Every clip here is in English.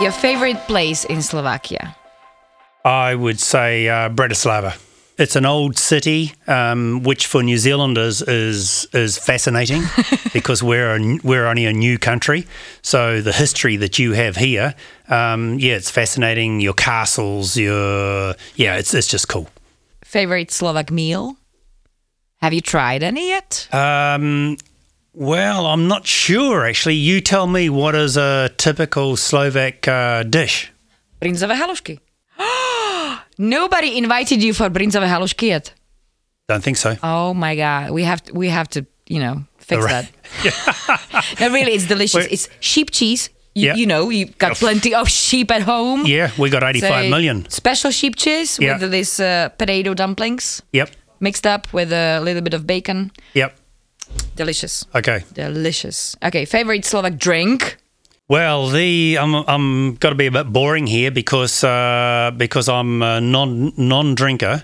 Your favorite place in Slovakia? I would say uh, Bratislava. It's an old city, um, which for New Zealanders is is fascinating because we're a, we're only a new country. So the history that you have here, um, yeah, it's fascinating. Your castles, your yeah, it's it's just cool. Favorite Slovak meal? Have you tried any yet? Um, well, I'm not sure actually. You tell me what is a typical Slovak uh, dish. Brinzové halušky. Nobody invited you for brinzové halušky yet. Don't think so. Oh my god, we have to, we have to, you know, fix Right. that. no, really, it's delicious. Wait. It's sheep cheese. You, Yeah. you know, you've got plenty of sheep at home. Yeah, we got 85 So, million. Special sheep cheese Yeah. with these uh, potato dumplings Yep, mixed up with a little bit of bacon. yep. Delicious. Okay. Delicious. Okay, favorite Slovak drink? Well, the I'm I'm got to be a bit boring here because uh, because I'm a non non drinker.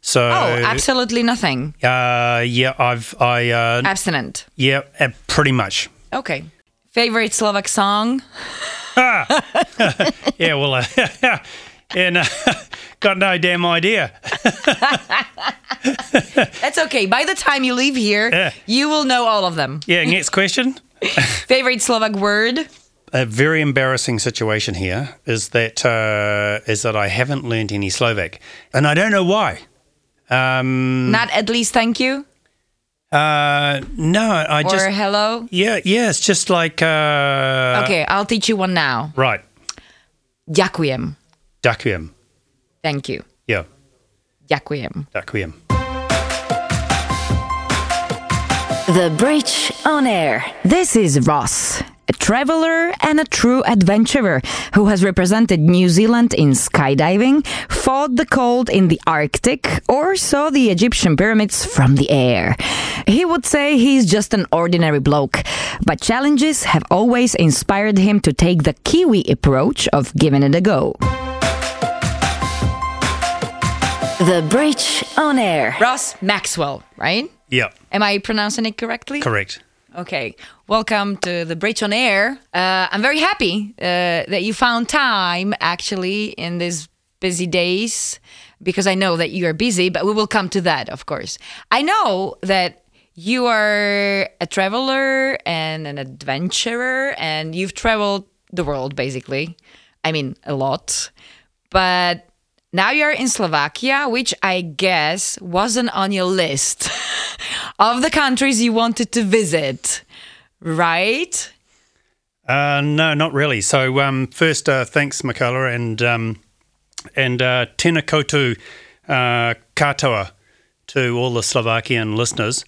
So Oh, absolutely nothing. uh, yeah, I've I uh, Abstinent. yeah, uh, pretty much. Okay. Favorite Slovak song? Yeah, well, uh, yeah, no, got no damn idea. That's okay. By the time you leave here, Yeah. you will know all of them. Yeah, next question. Favorite Slovak word? A very embarrassing situation here is that uh, is that I haven't learned any Slovak, and I don't know why. Um, Not at least thank you uh, no, I or just hello. yeah, yeah. It's just like uh, Okay, I'll teach you one now. right. Ďakujem. Ďakujem. Thank you. Yeah, Ďakujem. ďakujem. The Bridge on Air. This is Ross, a traveler and a true adventurer who has represented New Zealand in skydiving, fought the cold in the Arctic, or saw the Egyptian pyramids from the air. He would say he's just an ordinary bloke, but challenges have always inspired him to take the Kiwi approach of giving it a go. The Bridge on Air. Ross Maxwell, right? Yeah, Am I pronouncing it correctly? correct. Okay. Welcome to the Bridge on Air. Uh, I'm very happy uh, that you found time actually in these busy days because I know that you are busy, but we will come to that, of course. I know that you are a traveler and an adventurer, and you've traveled the world basically. I mean, a lot. But now you're in Slovakia, which I guess wasn't on your list of the countries you wanted to visit, right? Uh, no, not really. So um, first, uh, thanks, Michaela, and um, and uh, tēnā koutou uh, katoa to all the Slovakian listeners,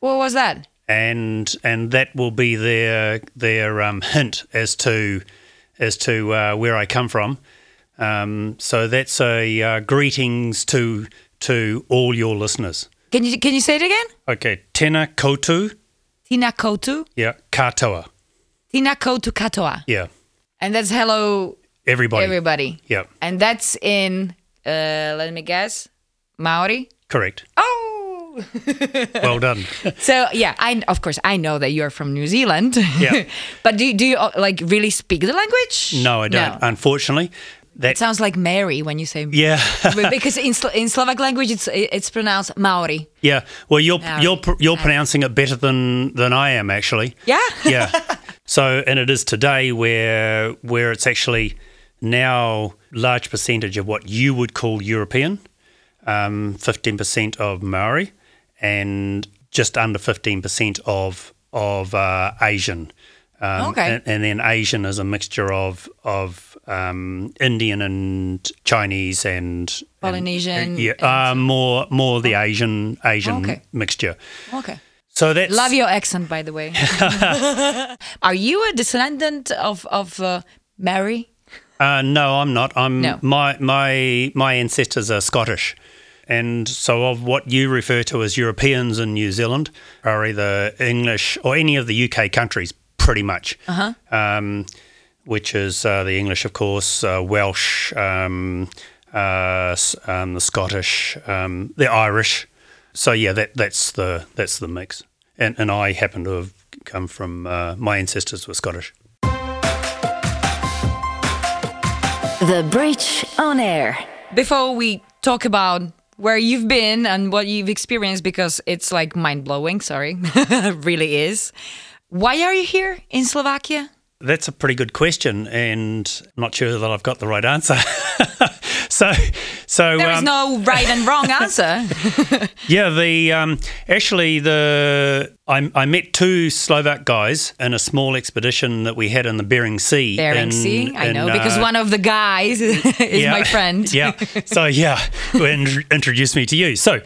What was that? and and that will be their their um, hint as to as to uh, where I come from. Um, so that's a uh, greetings to to all your listeners. Can you can you say it again? Okay, tēnā koutou, Tina Kotu, yeah, katoa, Tina Kotu Katoa, yeah, and that's hello everybody, everybody, yeah, and that's in uh, let me guess, Maori. correct. Oh, Well done. so yeah, I of course I know that you're from New Zealand. Yeah. but do do you uh, like really speak the language? No, I don't. Unfortunately, that It sounds like Mary when you say yeah, because in, Slo- in Slovak language it's it's pronounced Maori. yeah. Well, you're Maori. you're pr- you're pronouncing it better than than I am actually. Yeah. Yeah. So, and it is today where where it's actually now large percentage of what you would call European, um, 15% of Maori, and just under 15% of of uh, Asian. Um, Okay. And, and then Asian is a mixture of of um, Indian and Chinese and Polynesian and, yeah, and- uh, more more the Asian Asian Okay. mixture. Okay. So that's Love your accent, by the way. Are you a descendant of of uh, Mary? Uh, no, I'm not. I'm No. my my my ancestors are Scottish, and so of what you refer to as Europeans in New Zealand are either English or any of the UK countries, pretty much. Uh-huh. Um, which is uh, the English, of course, uh, Welsh, um, uh, um, the Scottish, um, the Irish. So yeah, that that's the that's the mix. And and I happen to have come from uh, my ancestors were Scottish. The Bridge on Air. Before we talk about where you've been and what you've experienced, because it's like mind blowing. Sorry, really is. Why are you here in Slovakia? That's a pretty good question, and I'm not sure that I've got the right answer. so, so There is um, no right and wrong answer. yeah, the um, actually the I, I met two Slovak guys in a small expedition that we had in the Bering Sea. Bering in- Sea, I in, know, because uh, one of the guys is yeah, my friend. yeah. So yeah, introduced me to you. So,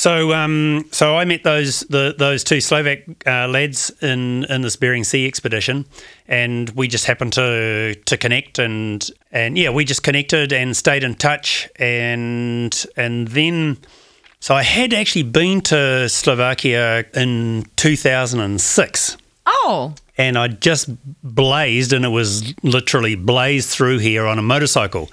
so um, so I met those the those two Slovak uh, lads in in this Bering Sea expedition, and we just happened to to connect and and yeah, we just connected and stayed in touch, and and then. So I had actually been to Slovakia in 2006 Oh, and I just blazed, and it was literally blazed through here on a motorcycle.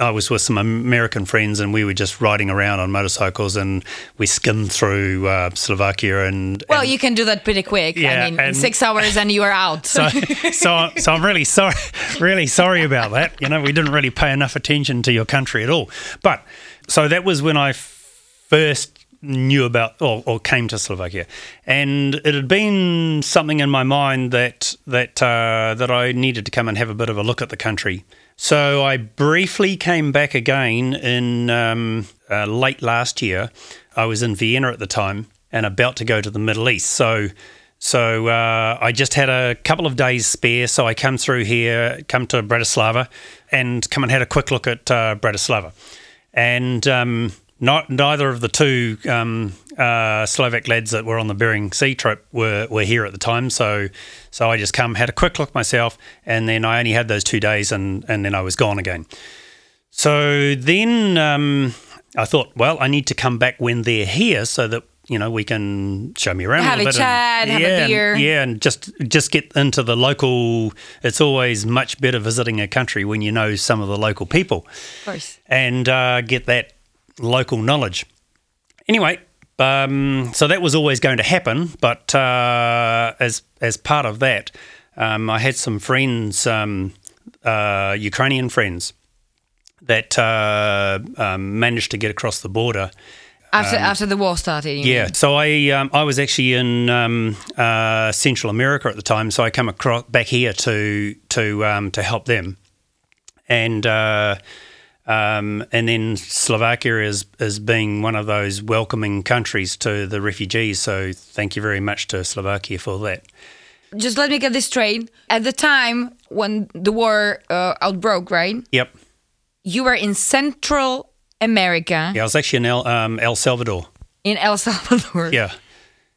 I was with some American friends, and we were just riding around on motorcycles, and we skimmed through uh, Slovakia. And well, and you can do that pretty quick. Yeah, I mean, and- six hours and you are out. so, so, so I'm really sorry, really sorry about that. You know, we didn't really pay enough attention to your country at all. But so that was when I first knew about or, or came to Slovakia, and it had been something in my mind that that uh, that I needed to come and have a bit of a look at the country. So I briefly came back again in um, uh, late last year. I was in Vienna at the time and about to go to the Middle East. So so uh, I just had a couple of days spare, so I come through here, come to Bratislava, and come and had a quick look at uh, Bratislava. And um, not neither of the two um, uh, Slovak lads that were on the Bering Sea trip were, were here at the time, so so I just come had a quick look myself, and then I only had those two days, and and then I was gone again. So then um, I thought, well, I need to come back when they're here so that you know we can show me around Have a a bit. chat, and, have a yeah, and- yeah, and just just get into the local. It's always much better visiting a country when you know some of the local people of course. and uh, get that local knowledge. Anyway, um, so that was always going to happen, but uh, as as part of that, um, I had some friends, um, uh, Ukrainian friends, that uh, um, managed to get across the border. After after the war started. you Um, Yeah, mean? so I um, I was actually in um, uh, Central America at the time, so I come across back here to to um, to help them, and uh, um, and then Slovakia is is being one of those welcoming countries to the refugees. So thank you very much to Slovakia for that. Just let me get this straight. At the time when the war uh, outbroke, right? Yep, You were in Central America, yeah, I was actually in El, um, El Salvador. in El Salvador. Yeah,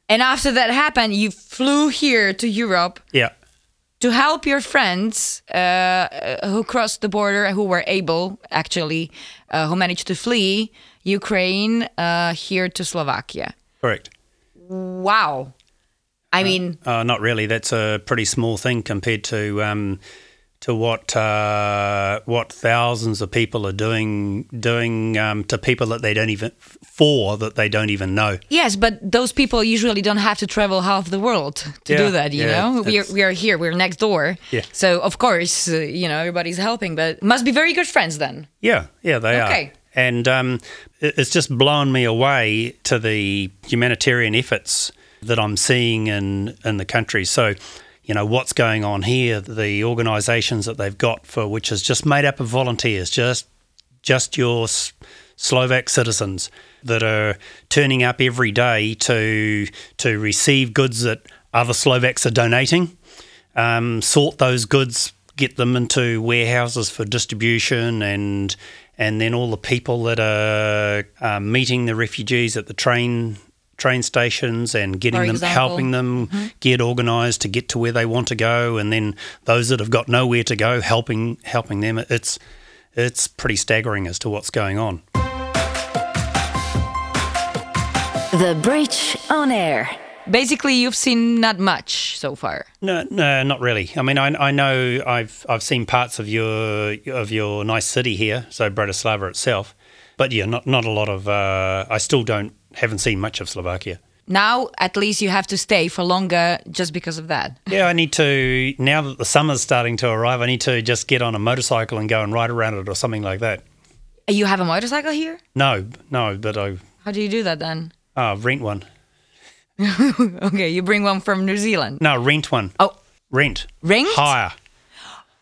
And after that happened, you flew here to Europe yeah, to help your friends uh, uh, who crossed the border, who were able, actually, uh, who managed to flee Ukraine uh, here to Slovakia. correct. Wow. I mean, Uh, not really. That's a pretty small thing compared to um, to what uh, what thousands of people are doing doing um, to people that they don't even for that they don't even know. yes, but those people usually don't have to travel half the world to do that, you yeah, know? We are, we are here, we're next door. Yeah. So, of course, uh, you know, everybody's helping, but must be very good friends then. Yeah, yeah, they Okay. are. Okay. And um, it's just blown me away to the humanitarian efforts that I'm seeing in in the country. So, you know what's going on here, the organisations that they've got for which is just made up of volunteers, just just your S- Slovak citizens that are turning up every day to to receive goods that other Slovaks are donating, um, sort those goods, get them into warehouses for distribution, and and then all the people that are um, meeting the refugees at the train train stations and getting For them example. helping them get organized to get to where they want to go and then those that have got nowhere to go helping helping them it's it's pretty staggering as to what's going on The Bridge on Air. Basically, you've seen not much so far. No, no, not really. I mean, I, I know I've I've seen parts of your of your nice city here, so Bratislava itself, but yeah, not not a lot of. Uh, I still don't haven't seen much of Slovakia. Now, at least you have to stay for longer just because of that. Yeah, I need to now that the summer's starting to arrive. I need to just get on a motorcycle and go and ride around it or something like that. You have a motorcycle here? No, no, but I How do you do that then? uh, rent one. Okay, you bring one from New Zealand. No, rent one. Oh, Rent. Rent? Hire.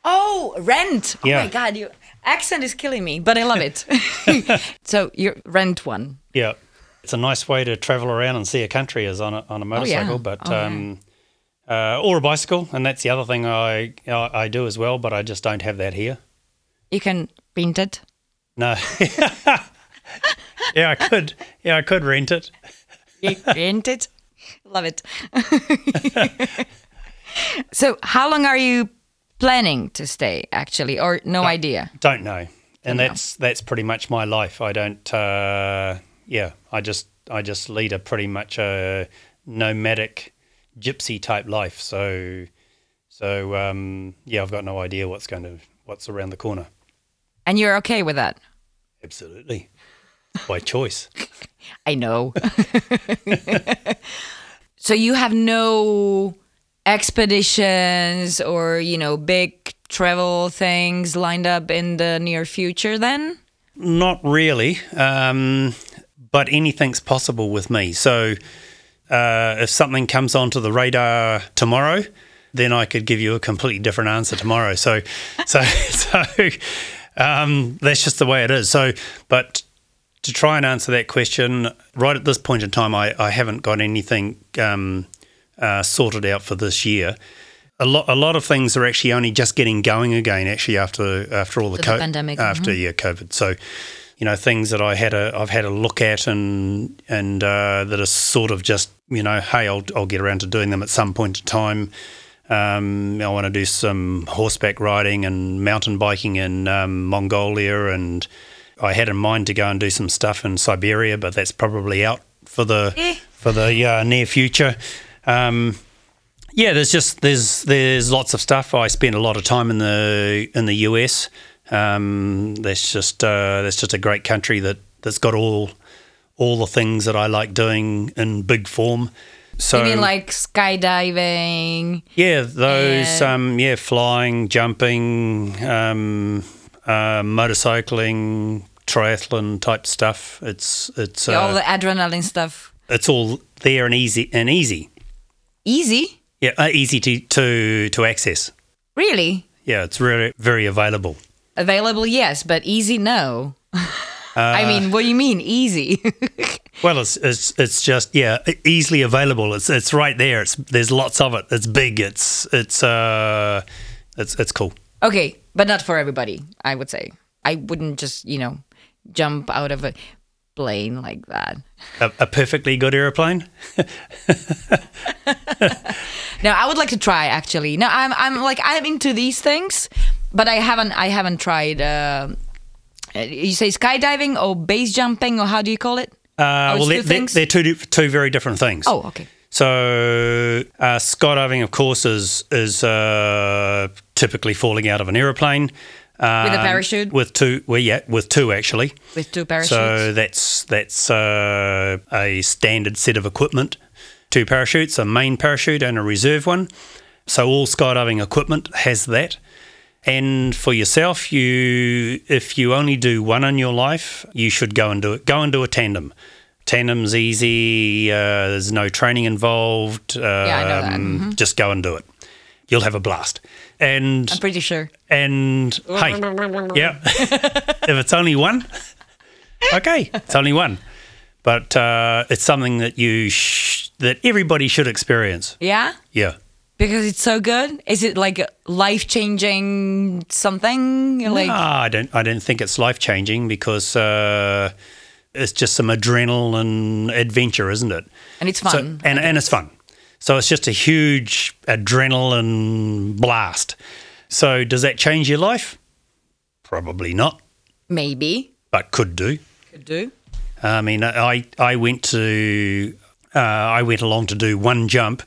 oh, rent. Yeah. Oh my god, your accent is killing me, but I love it. so you rent one. Yeah, it's a nice way to travel around and see a country is on a on a motorcycle, but Oh, yeah. um, uh, or a bicycle, and that's the other thing I, I I do as well. But I just don't have that here. You can rent it. No. yeah, I could. Yeah, I could rent it. rent it. Love it. so, how long are you planning to stay actually, or no idea? Don't know, and that's that's pretty much my life. I don't. Uh, yeah, I just I just lead a pretty much a nomadic gypsy type life. So so um, yeah, I've got no idea what's going to what's around the corner. And you're okay with that? Absolutely, by choice. I know. so you have no expeditions or, you know, big travel things lined up in the near future then? Not really, um, but anything's possible with me. So uh, if something comes onto the radar tomorrow, then I could give you a completely different answer tomorrow. So, so, so um, that's just the way it is. So, but to try and answer that question, right at this point in time, I, I haven't got anything um, uh, sorted out for this year. A lot, a lot of things are actually only just getting going again. Actually, after after all the, After the pandemic, mm-hmm. after yeah, COVID. So, you know, things that I had a I've had a look at and and uh, that are sort of just you know, hey, I'll I'll get around to doing them at some point in time. Um, I want to do some horseback riding and mountain biking in um, Mongolia, and I had in mind to go and do some stuff in Siberia, but that's probably out for the Eh. for the uh, near future. Um, yeah, there's just there's there's lots of stuff. I spent a lot of time in the in the US. Um, that's just uh, that's just a great country that that's got all all the things that I like doing in big form. So you mean like skydiving? yeah, those Yeah. um, yeah, flying, jumping, um, uh, motorcycling, triathlon type stuff. It's it's all uh, the adrenaline stuff. it's all there and easy and easy. Easy? Yeah, uh, easy to to to access. Really? Yeah, it's very very available. Available, yes, but easy, no. I mean, what do you mean easy? Well, it's it's it's just yeah, easily available. It's it's right there. It's there's lots of it. It's big. It's it's uh, it's it's cool. okay, but not for everybody, I would say. I wouldn't just, you know, jump out of a plane like that. A, a perfectly good airplane. No, I would like to try actually. No, I'm I'm like I'm into these things, but I haven't I haven't tried. Uh, you say skydiving or base jumping or how do you call it? Uh, well, two they're, they're, two two very different things. Oh, okay. So uh, skydiving, of course, is is uh, typically falling out of an aeroplane With a um, parachute? With two, well, yeah, with two actually. With two parachutes. So that's that's uh, a standard set of equipment. Two parachutes, a main parachute and a reserve one. So all skydiving equipment has that. And for yourself, you if you only do one in your life, you should go and do it. Go and do a tandem. Tandem's easy. Uh, there's no training involved. Um, I know that. Mhm. Just go and do it. you'll have a blast. And I'm pretty sure. and hey, yeah, if it's only one, okay, it's only one, but uh, it's something that you sh- that everybody should experience. Yeah? Yeah. Because it's so good? Is it like life changing something? Like No, I don't. I don't think it's life changing because uh, it's just some adrenaline adventure, isn't it? and it's So- fun. and and it's fun. So it's just a huge adrenaline blast. So does that change your life? Probably not, Maybe. but could do. Could do. I mean, I I went to uh, I went along to do one jump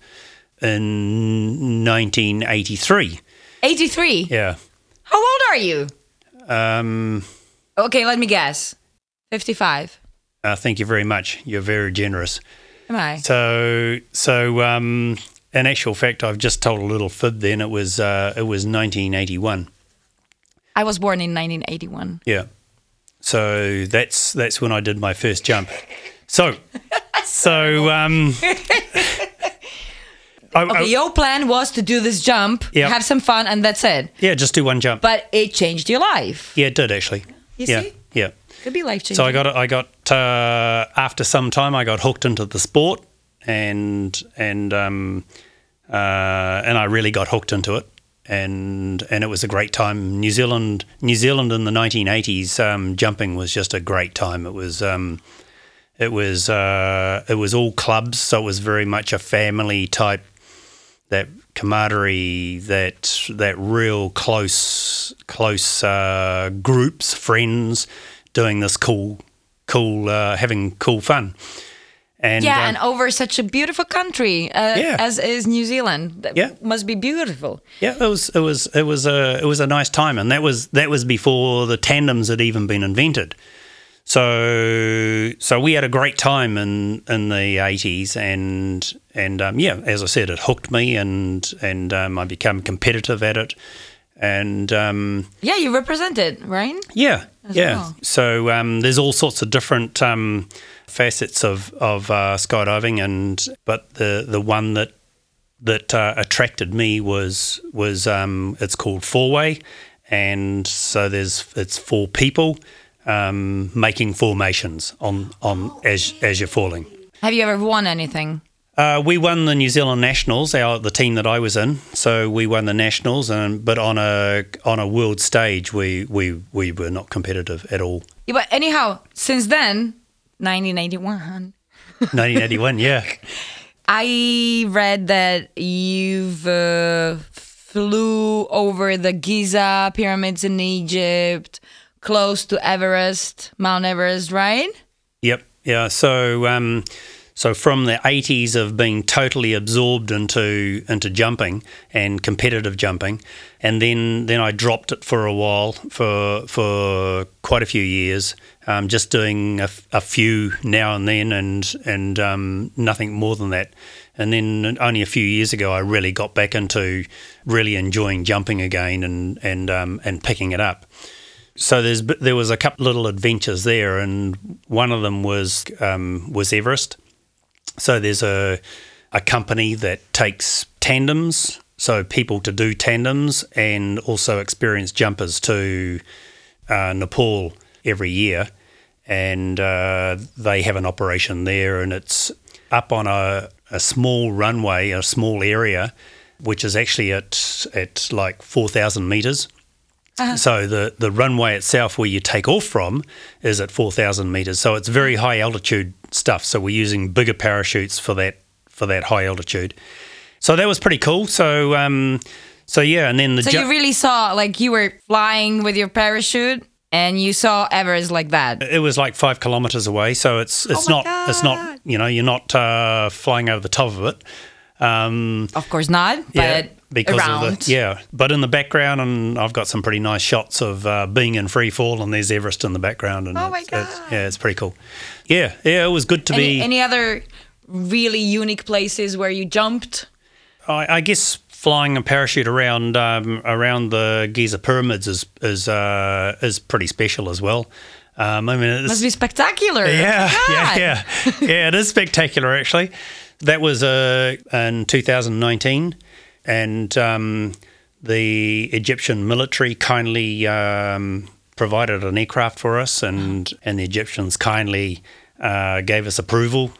in 1983. 83. Yeah. How old are you? Um, Okay, let me guess. 55. uh, thank you very much. You're very generous. Am I? So so um, in actual fact, I've just told a little fib. Then it was uh, it was 1981. I was born in 1981. Yeah. So that's that's when I did my first jump. So so um I, I- Okay, your plan was to do this jump, Yeah. have some fun, and that's it. yeah, just do one jump. But it changed your life. yeah, it did actually. You yeah, see? yeah. Could be life changing. So I got I got uh, after some time I got hooked into the sport and and um, uh, and I really got hooked into it and and it was a great time. New Zealand New Zealand in the 1980s um, jumping was just a great time. It was um, it was uh, it was all clubs, so it was very much a family type that camaraderie, that that real close close uh, groups, friends, doing this cool, cool, uh, having cool fun. And yeah, um, and over such a beautiful country uh, Yeah. as is New Zealand. That Yeah. must be beautiful. yeah, it was it was it was a it was a nice time, and that was that was before the tandems had even been invented. So so we had a great time in in the eighties, and and um, yeah, as I said, it hooked me, and and um, I became competitive at it, and um, Yeah, you represent it, right? Yeah, yeah. well. So um, there's all sorts of different um, facets of of uh, skydiving, and but the the one that that uh, attracted me was was um, it's called four way, and so there's it's four people um, making formations on on as as you're falling. Have you ever won anything? Uh, we won the New Zealand Nationals, our the team that I was in. So we won the Nationals, and but on a on a world stage, we we we were not competitive at all. Yeah, but anyhow, since then, 1981, 1981, yeah. I read that you've uh, flew over the Giza pyramids in Egypt, close to Everest, Mount Everest, right? Yep. Yeah. So um, so from the 80s of being totally absorbed into into jumping and competitive jumping, and then then I dropped it for a while for for quite a few years, um, just doing a few now and then, and and um, nothing more than that. And then only a few years ago, I really got back into really enjoying jumping again and and um, and picking it up. So there's there was a couple little adventures there, and one of them was um, was Everest. So there's a a company that takes tandems, so people to do tandems, and also experienced jumpers to uh, Nepal every year, and uh, they have an operation there, and it's up on a, a small runway, a small area, which is actually at at like four thousand meters. So the, the runway itself where you take off from is at 4,000 meters. So it's very high altitude stuff. So we're using bigger parachutes for that for that high altitude. So that was pretty cool. So um, so yeah, and then the So ju- you really saw, like, you were flying with your parachute and you saw Everest like that. it was like five kilometers away. So it's it's Oh not it's not you know you're not uh, flying over the top of it. Um, Of course not, but yeah, because around. of the yeah. But in the background, and I've got some pretty nice shots of uh, being in free fall, and there's Everest in the background, and Oh my it's, it's- God. yeah, it's pretty cool. Yeah, yeah, it was good to Any, be. any other really unique places where you jumped? I, I guess flying a parachute around um, around the Giza pyramids is is uh, is pretty special as well. Um, I mean, it's, Must be spectacular. yeah, Oh yeah, yeah, yeah. It is spectacular, actually. That was uh, in 2019, and um, the Egyptian military kindly um, provided an aircraft for us, and and the Egyptians kindly uh, gave us approval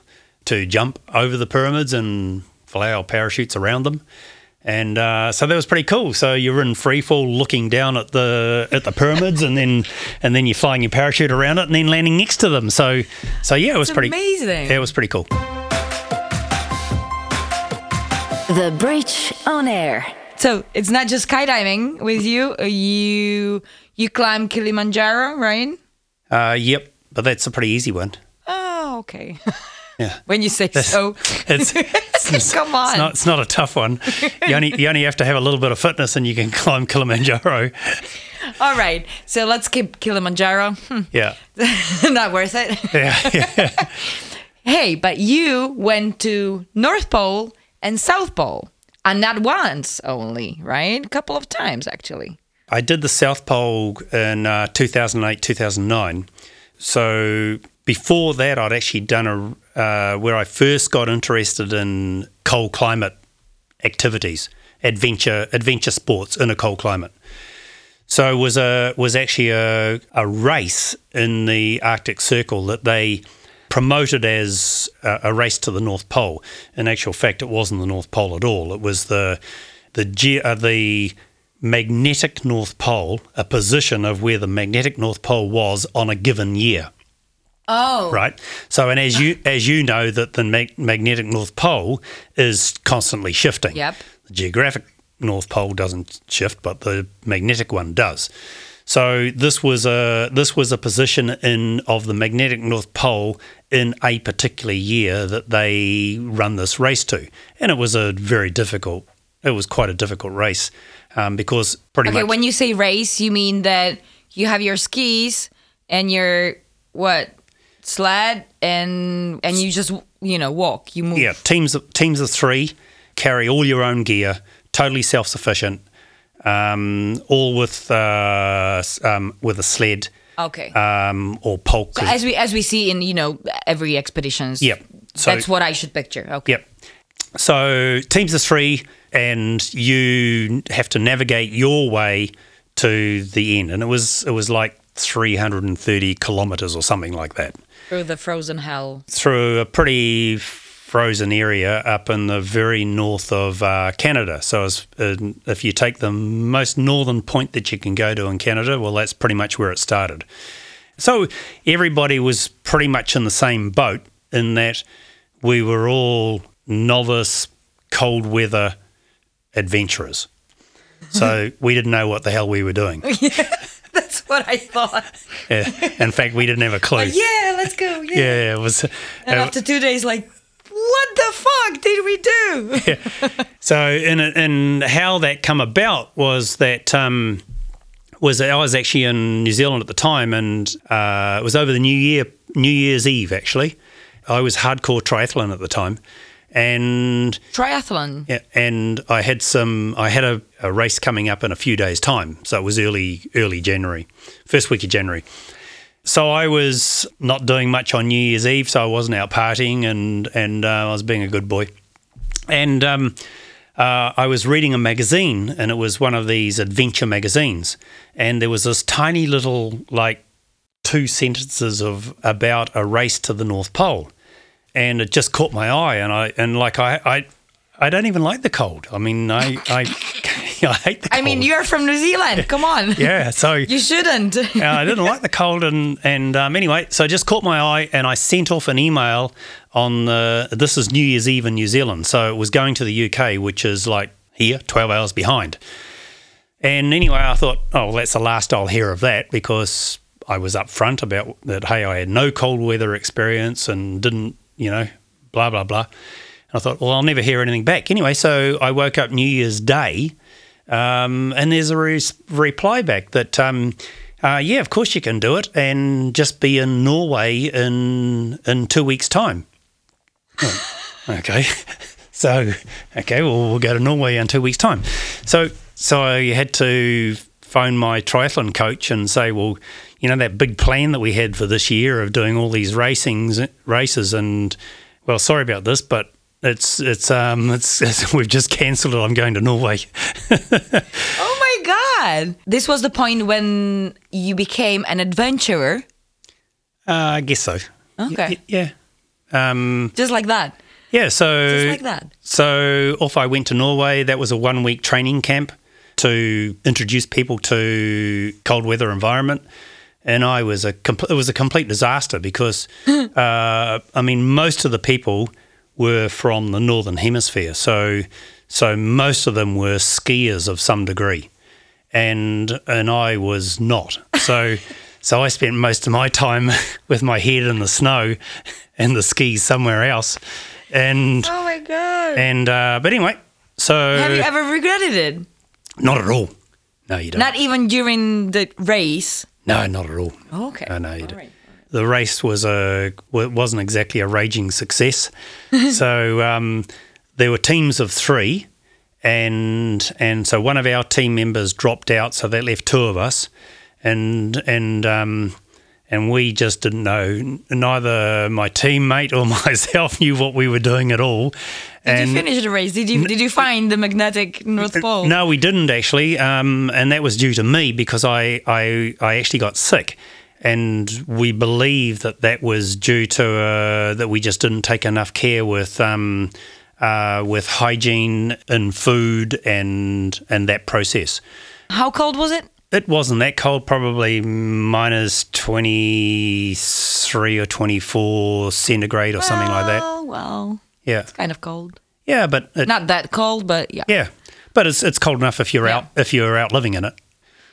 to jump over the pyramids and fly our parachutes around them. And uh, so that was pretty cool. So you're in free fall, looking down at the at the pyramids, and then and then you're flying your parachute around it, and then landing next to them. So so yeah, it was pretty amazing. Yeah, it was pretty cool. The Bridge on Air. So it's not just skydiving with you. uh, You you climb Kilimanjaro, right? Uh, yep, but that's a pretty easy one. Oh, okay. Yeah. when you say so, It's, it's come on. It's not, it's not a tough one. You only you only have to have a little bit of fitness, and you can climb Kilimanjaro. All right. So let's keep Kilimanjaro. Hmm, Yeah, not worth it. yeah, yeah. Hey, but you went to North Pole and South Pole, and not once only, right? A couple of times actually. I did the South Pole in uh, 2008, 2009. So before that, I'd actually done a uh, where I first got interested in cold climate activities, adventure adventure sports in a cold climate. So it was a was actually a, a race in the Arctic Circle that they promoted as a, a race to the North Pole. In actual fact, it wasn't the North Pole at all. It was the the ge- uh, the magnetic North Pole, a position of where the magnetic North Pole was on a given year Oh, right? So, and as you as you know, that the mag- magnetic North Pole is constantly shifting. Yep. The geographic North Pole doesn't shift, but the magnetic one does. So this was a this was a position in of the magnetic North Pole in a particular year that they run this race to, and it was a very difficult. It was quite a difficult race um, because pretty Okay, much Okay, when you say race, you mean that you have your skis and your what sled and and you just you know walk. You move. Yeah, teams of, teams of three carry all your own gear, totally self sufficient, um, all with uh, um, with a sled Okay. um, or pole. 'cause- as we as we see in you know every expeditions. Yep. So- that's what I should picture. Okay. Yep. So teams of three, and you have to navigate your way to the end, and it was it was like 330 kilometers or something like that. Through the frozen hell. through a pretty frozen area up in the very north of uh, Canada. So, as, uh, if you take the most northern point that you can go to in Canada, well, that's pretty much where it started. So, everybody was pretty much in the same boat in that we were all novice, cold weather adventurers. So, we didn't know what the hell we were doing. That's what I thought. Yeah. In fact, we didn't have a clue. yeah, let's go. Yeah. Yeah, it was. And it- after two days, like, the fuck did we do? So, in in how that come about was that um, was that I was actually in New Zealand at the time, and uh, it was over the New Year New Year's Eve. Actually, I was hardcore triathlon at the time, and Triathlon. yeah, and I had some. I had a, a race coming up in a few days' time, so it was early early January, first week of January. So I was not doing much on New Year's Eve, so I wasn't out partying, and and uh, I was being a good boy. And um, uh, I was reading a magazine, and it was one of these adventure magazines, and there was this tiny little like two sentences of about a race to the North Pole, and it just caught my eye, and I and like I I, I don't even like the cold. I mean, I I, I hate the cold. I mean, you're from New Zealand. Come on. yeah, so You shouldn't. yeah, I didn't like the cold, and and um, anyway, so it just caught my eye, and I sent off an email on the. This is New Year's Eve in New Zealand, so it was going to the UK, which is like here, twelve hours behind. And anyway, I thought, oh, well, that's the last I'll hear of that because I was upfront about that. Hey, I had no cold weather experience and didn't, you know, blah blah blah. And I thought, well, I'll never hear anything back anyway. So I woke up New Year's Day um, and there's a re- reply back that, um, uh, yeah, of course you can do it, and just be in Norway in in two weeks' time. Oh, okay, so okay, well we'll go to Norway in two weeks' time. So so I had to phone my triathlon coach and say, well, you know that big plan that we had for this year of doing all these racings races, and well, sorry about this, but It's it's um it's, it's we've just cancelled it. I'm going to Norway. Oh my god! This was the point when you became an adventurer, Uh, I guess so. Okay. Y- yeah. Um, just like that. yeah. So Just like that. So off I went to Norway. That was a one week training camp to introduce people to cold weather environment. And I was a it was a complete disaster because uh, I mean most of the people were from the northern hemisphere, so so most of them were skiers of some degree, and and I was not. So so I spent most of my time with my head in the snow and the skis somewhere else, and Oh my god! and uh, but anyway, so Have you ever regretted it? not at all. No, you don't. Not even during the race. no, not at all. Okay. No, no, you All don't. right. The race was a wasn't exactly a raging success. so um, there were teams of three, and and so one of our team members dropped out, so that left two of us, and and um, and we just didn't know. Neither my teammate or myself knew what we were doing at all. Did and you finish the race? Did you did you find the magnetic North Pole? No, we didn't actually, um, and that was due to me because I, I I actually got sick, and we believe that that was due to uh, that we just didn't take enough care with um, uh, with hygiene in food and and that process. How cold was it? It wasn't that cold, probably minus twenty three or twenty four centigrade or something like that. Oh well, Yeah, It's kind of cold. yeah, but it, Not that cold, but yeah. Yeah, but it's it's cold enough if you're Yeah. out if you're out living in it.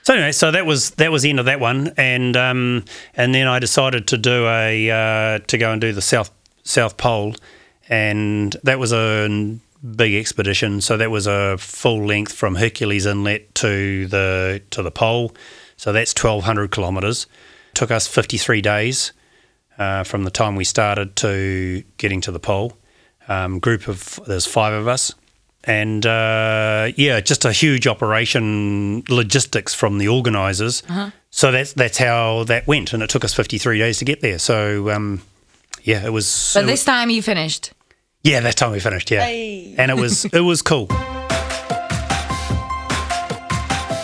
So anyway, so that was that was the end of that one, and um, and then I decided to do a uh, to go and do the south South Pole, and that was a big expedition. So that was a full length from Hercules Inlet to the to the pole. So that's twelve hundred kilometres. Took us fifty three days uh, from the time we started to getting to the pole. Um, group of there's five of us, and uh, yeah, just a huge operation, logistics from the organisers. So that's that's how that went, and it took us 53 days to get there. So um, yeah, it was. But it this time you finished. yeah, that time we finished. Yeah, Hey. and it was it was cool.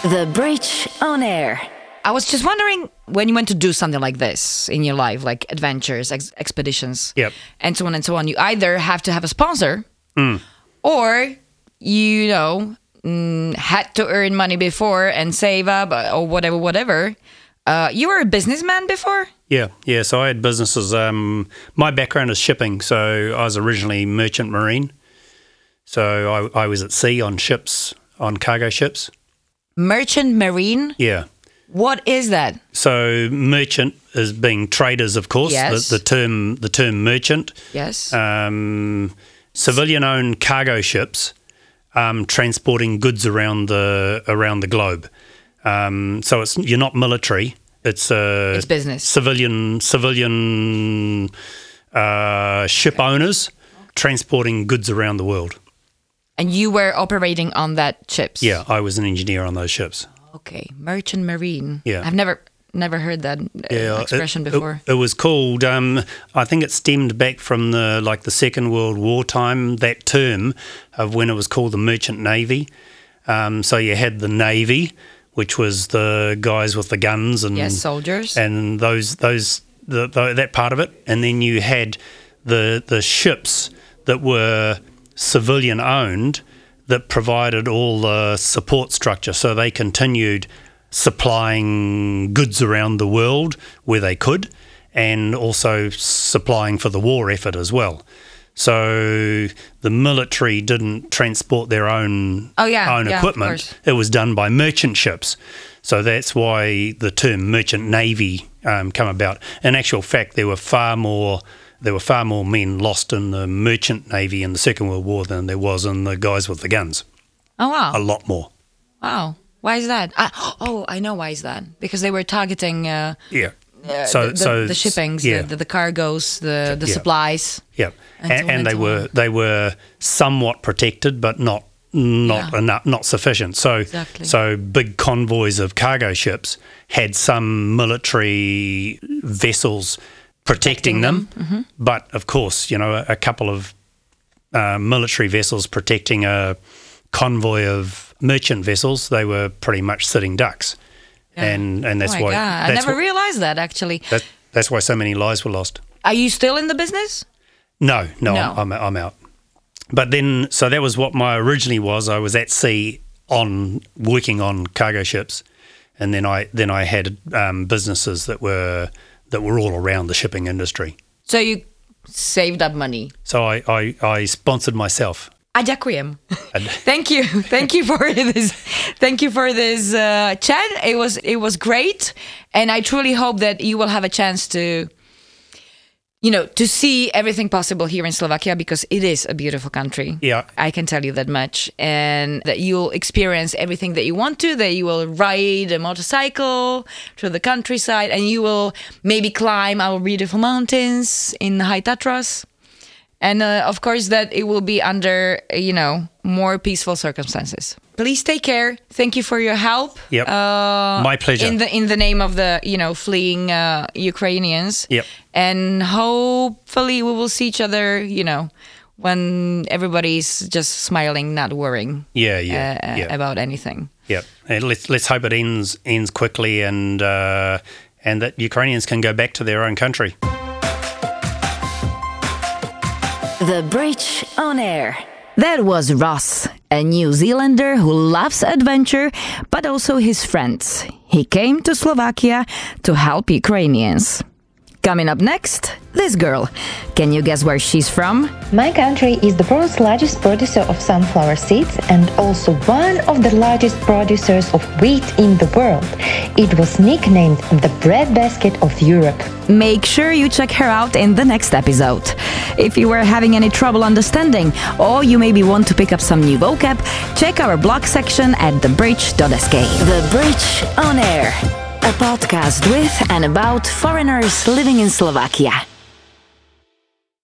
The Bridge on Air. I was just wondering when you went to do something like this in your life, like adventures, ex- expeditions, Yep. and so on and so on. You either have to have a sponsor, or you know mm, had to earn money before and save up uh, or whatever, whatever. Uh, you were a businessman before. Yeah, yeah. So I had businesses. Um, my background is shipping, so I was originally merchant marine. So I, I was at sea on ships, on cargo ships. Merchant marine. Yeah. What is that? So merchant is being traders, of course. Yes. The, the term the term merchant. Yes. Um, civilian-owned cargo ships um, transporting goods around the around the globe. Um, so it's you're not military. It's uh, It's business. Civilian civilian uh, ship owners transporting goods around the world. and you were operating on that ships. Yeah, I was an engineer on those ships. Okay. Merchant marine. Yeah. I've never never heard that uh, Yeah, expression it, before. It, it was called. Um, I think it stemmed back from the like the Second World War time. That term of when it was called the Merchant Navy. Um, so you had the Navy, which was the guys with the guns and yes, soldiers. and those those the, the, that part of it, and then you had the the ships that were civilian owned that provided all the support structure, so they continued supplying goods around the world where they could, and also supplying for the war effort as well. So the military didn't transport their own Oh, yeah, own yeah, equipment it was done by merchant ships. So that's why the term merchant navy um, come about. In actual fact, there were far more there were far more men lost in the merchant navy in the Second World War than there was in the guys with the guns. oh wow. A lot more. Wow. Why is that? Oh, I know why is that. Because they were targeting uh, Yeah. uh, so the, so the shippings, yeah. the, the, the cargoes, the, the Yeah. supplies. Yeah, and and, and and they were they were somewhat protected, but not not Yeah. enough, not sufficient. So Exactly. so big convoys of cargo ships had some military vessels protecting, Protecting them, them, mm-hmm. but of course, you know, a, a couple of uh, military vessels protecting a convoy of merchant vessels. They were pretty much sitting ducks, and and that's oh my why God. I never wh- realized that actually. that, that's why so many lives were lost. Are you still in the business? No, no, No. I'm, I'm out. But then, so that was what my originally was. I was at sea on working on cargo ships, and then I then I had um, businesses that were that were all around the shipping industry. So you saved up money. So I I, I sponsored myself. A ďakujem. Thank you. Thank you for this. Thank you for this uh, chat. It was it was great, and I truly hope that you will have a chance to, you know, to see everything possible here in Slovakia because it is a beautiful country. Yeah. I can tell you that much, and that you'll experience everything that you want to. That you will ride a motorcycle through the countryside, and you will maybe climb our beautiful mountains in the High Tatras and uh, of course that it will be under you know more peaceful circumstances please take care thank you for your help Yep. uh, My pleasure. in the in the name of the you know fleeing uh, ukrainians Yep. and hopefully we will see each other you know when everybody's just smiling not worrying Yeah, yeah, uh, yeah. about anything Yeah, and let's let's hope it ends ends quickly and uh, and that Ukrainians can go back to their own country. The Bridge on Air. That was Ross, a New Zealander who loves adventure, but also his friends. He came to Slovakia to help Ukrainians. Coming up next, this girl. Can you guess where she's from? My country is the world's largest producer of sunflower seeds and also one of the largest producers of wheat in the world. It was nicknamed the breadbasket of Europe. Make sure you check her out in the next episode. If you were having any trouble understanding, or you maybe want to pick up some new vocab, check our blog section at thebridge.sk. The Bridge on Air, a podcast with and about foreigners living in Slovakia.